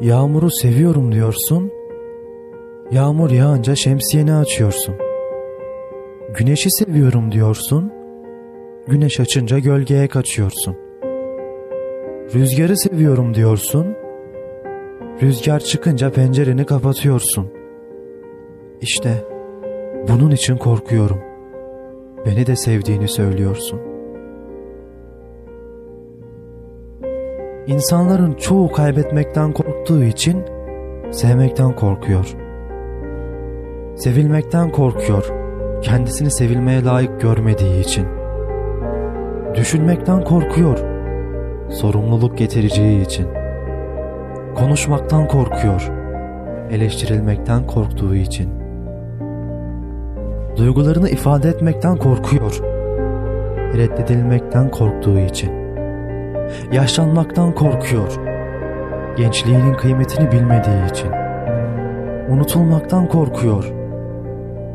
Yağmuru seviyorum diyorsun. Yağmur yağınca şemsiyeni açıyorsun. Güneşi seviyorum diyorsun. Güneş açınca gölgeye kaçıyorsun. Rüzgarı seviyorum diyorsun. Rüzgar çıkınca pencereni kapatıyorsun. İşte bunun için korkuyorum. Beni de sevdiğini söylüyorsun. İnsanların çoğu kaybetmekten korktuğu için sevmekten korkuyor. Sevilmekten korkuyor. Kendisini sevilmeye layık görmediği için. Düşünmekten korkuyor. Sorumluluk getireceği için. Konuşmaktan korkuyor. Eleştirilmekten korktuğu için. Duygularını ifade etmekten korkuyor. Reddedilmekten korktuğu için. Yaşlanmaktan korkuyor. Gençliğinin kıymetini bilmediği için. Unutulmaktan korkuyor.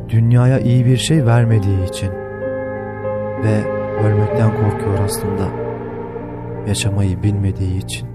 Dünyaya iyi bir şey vermediği için. Ve ölmekten korkuyor aslında. Yaşamayı bilmediği için.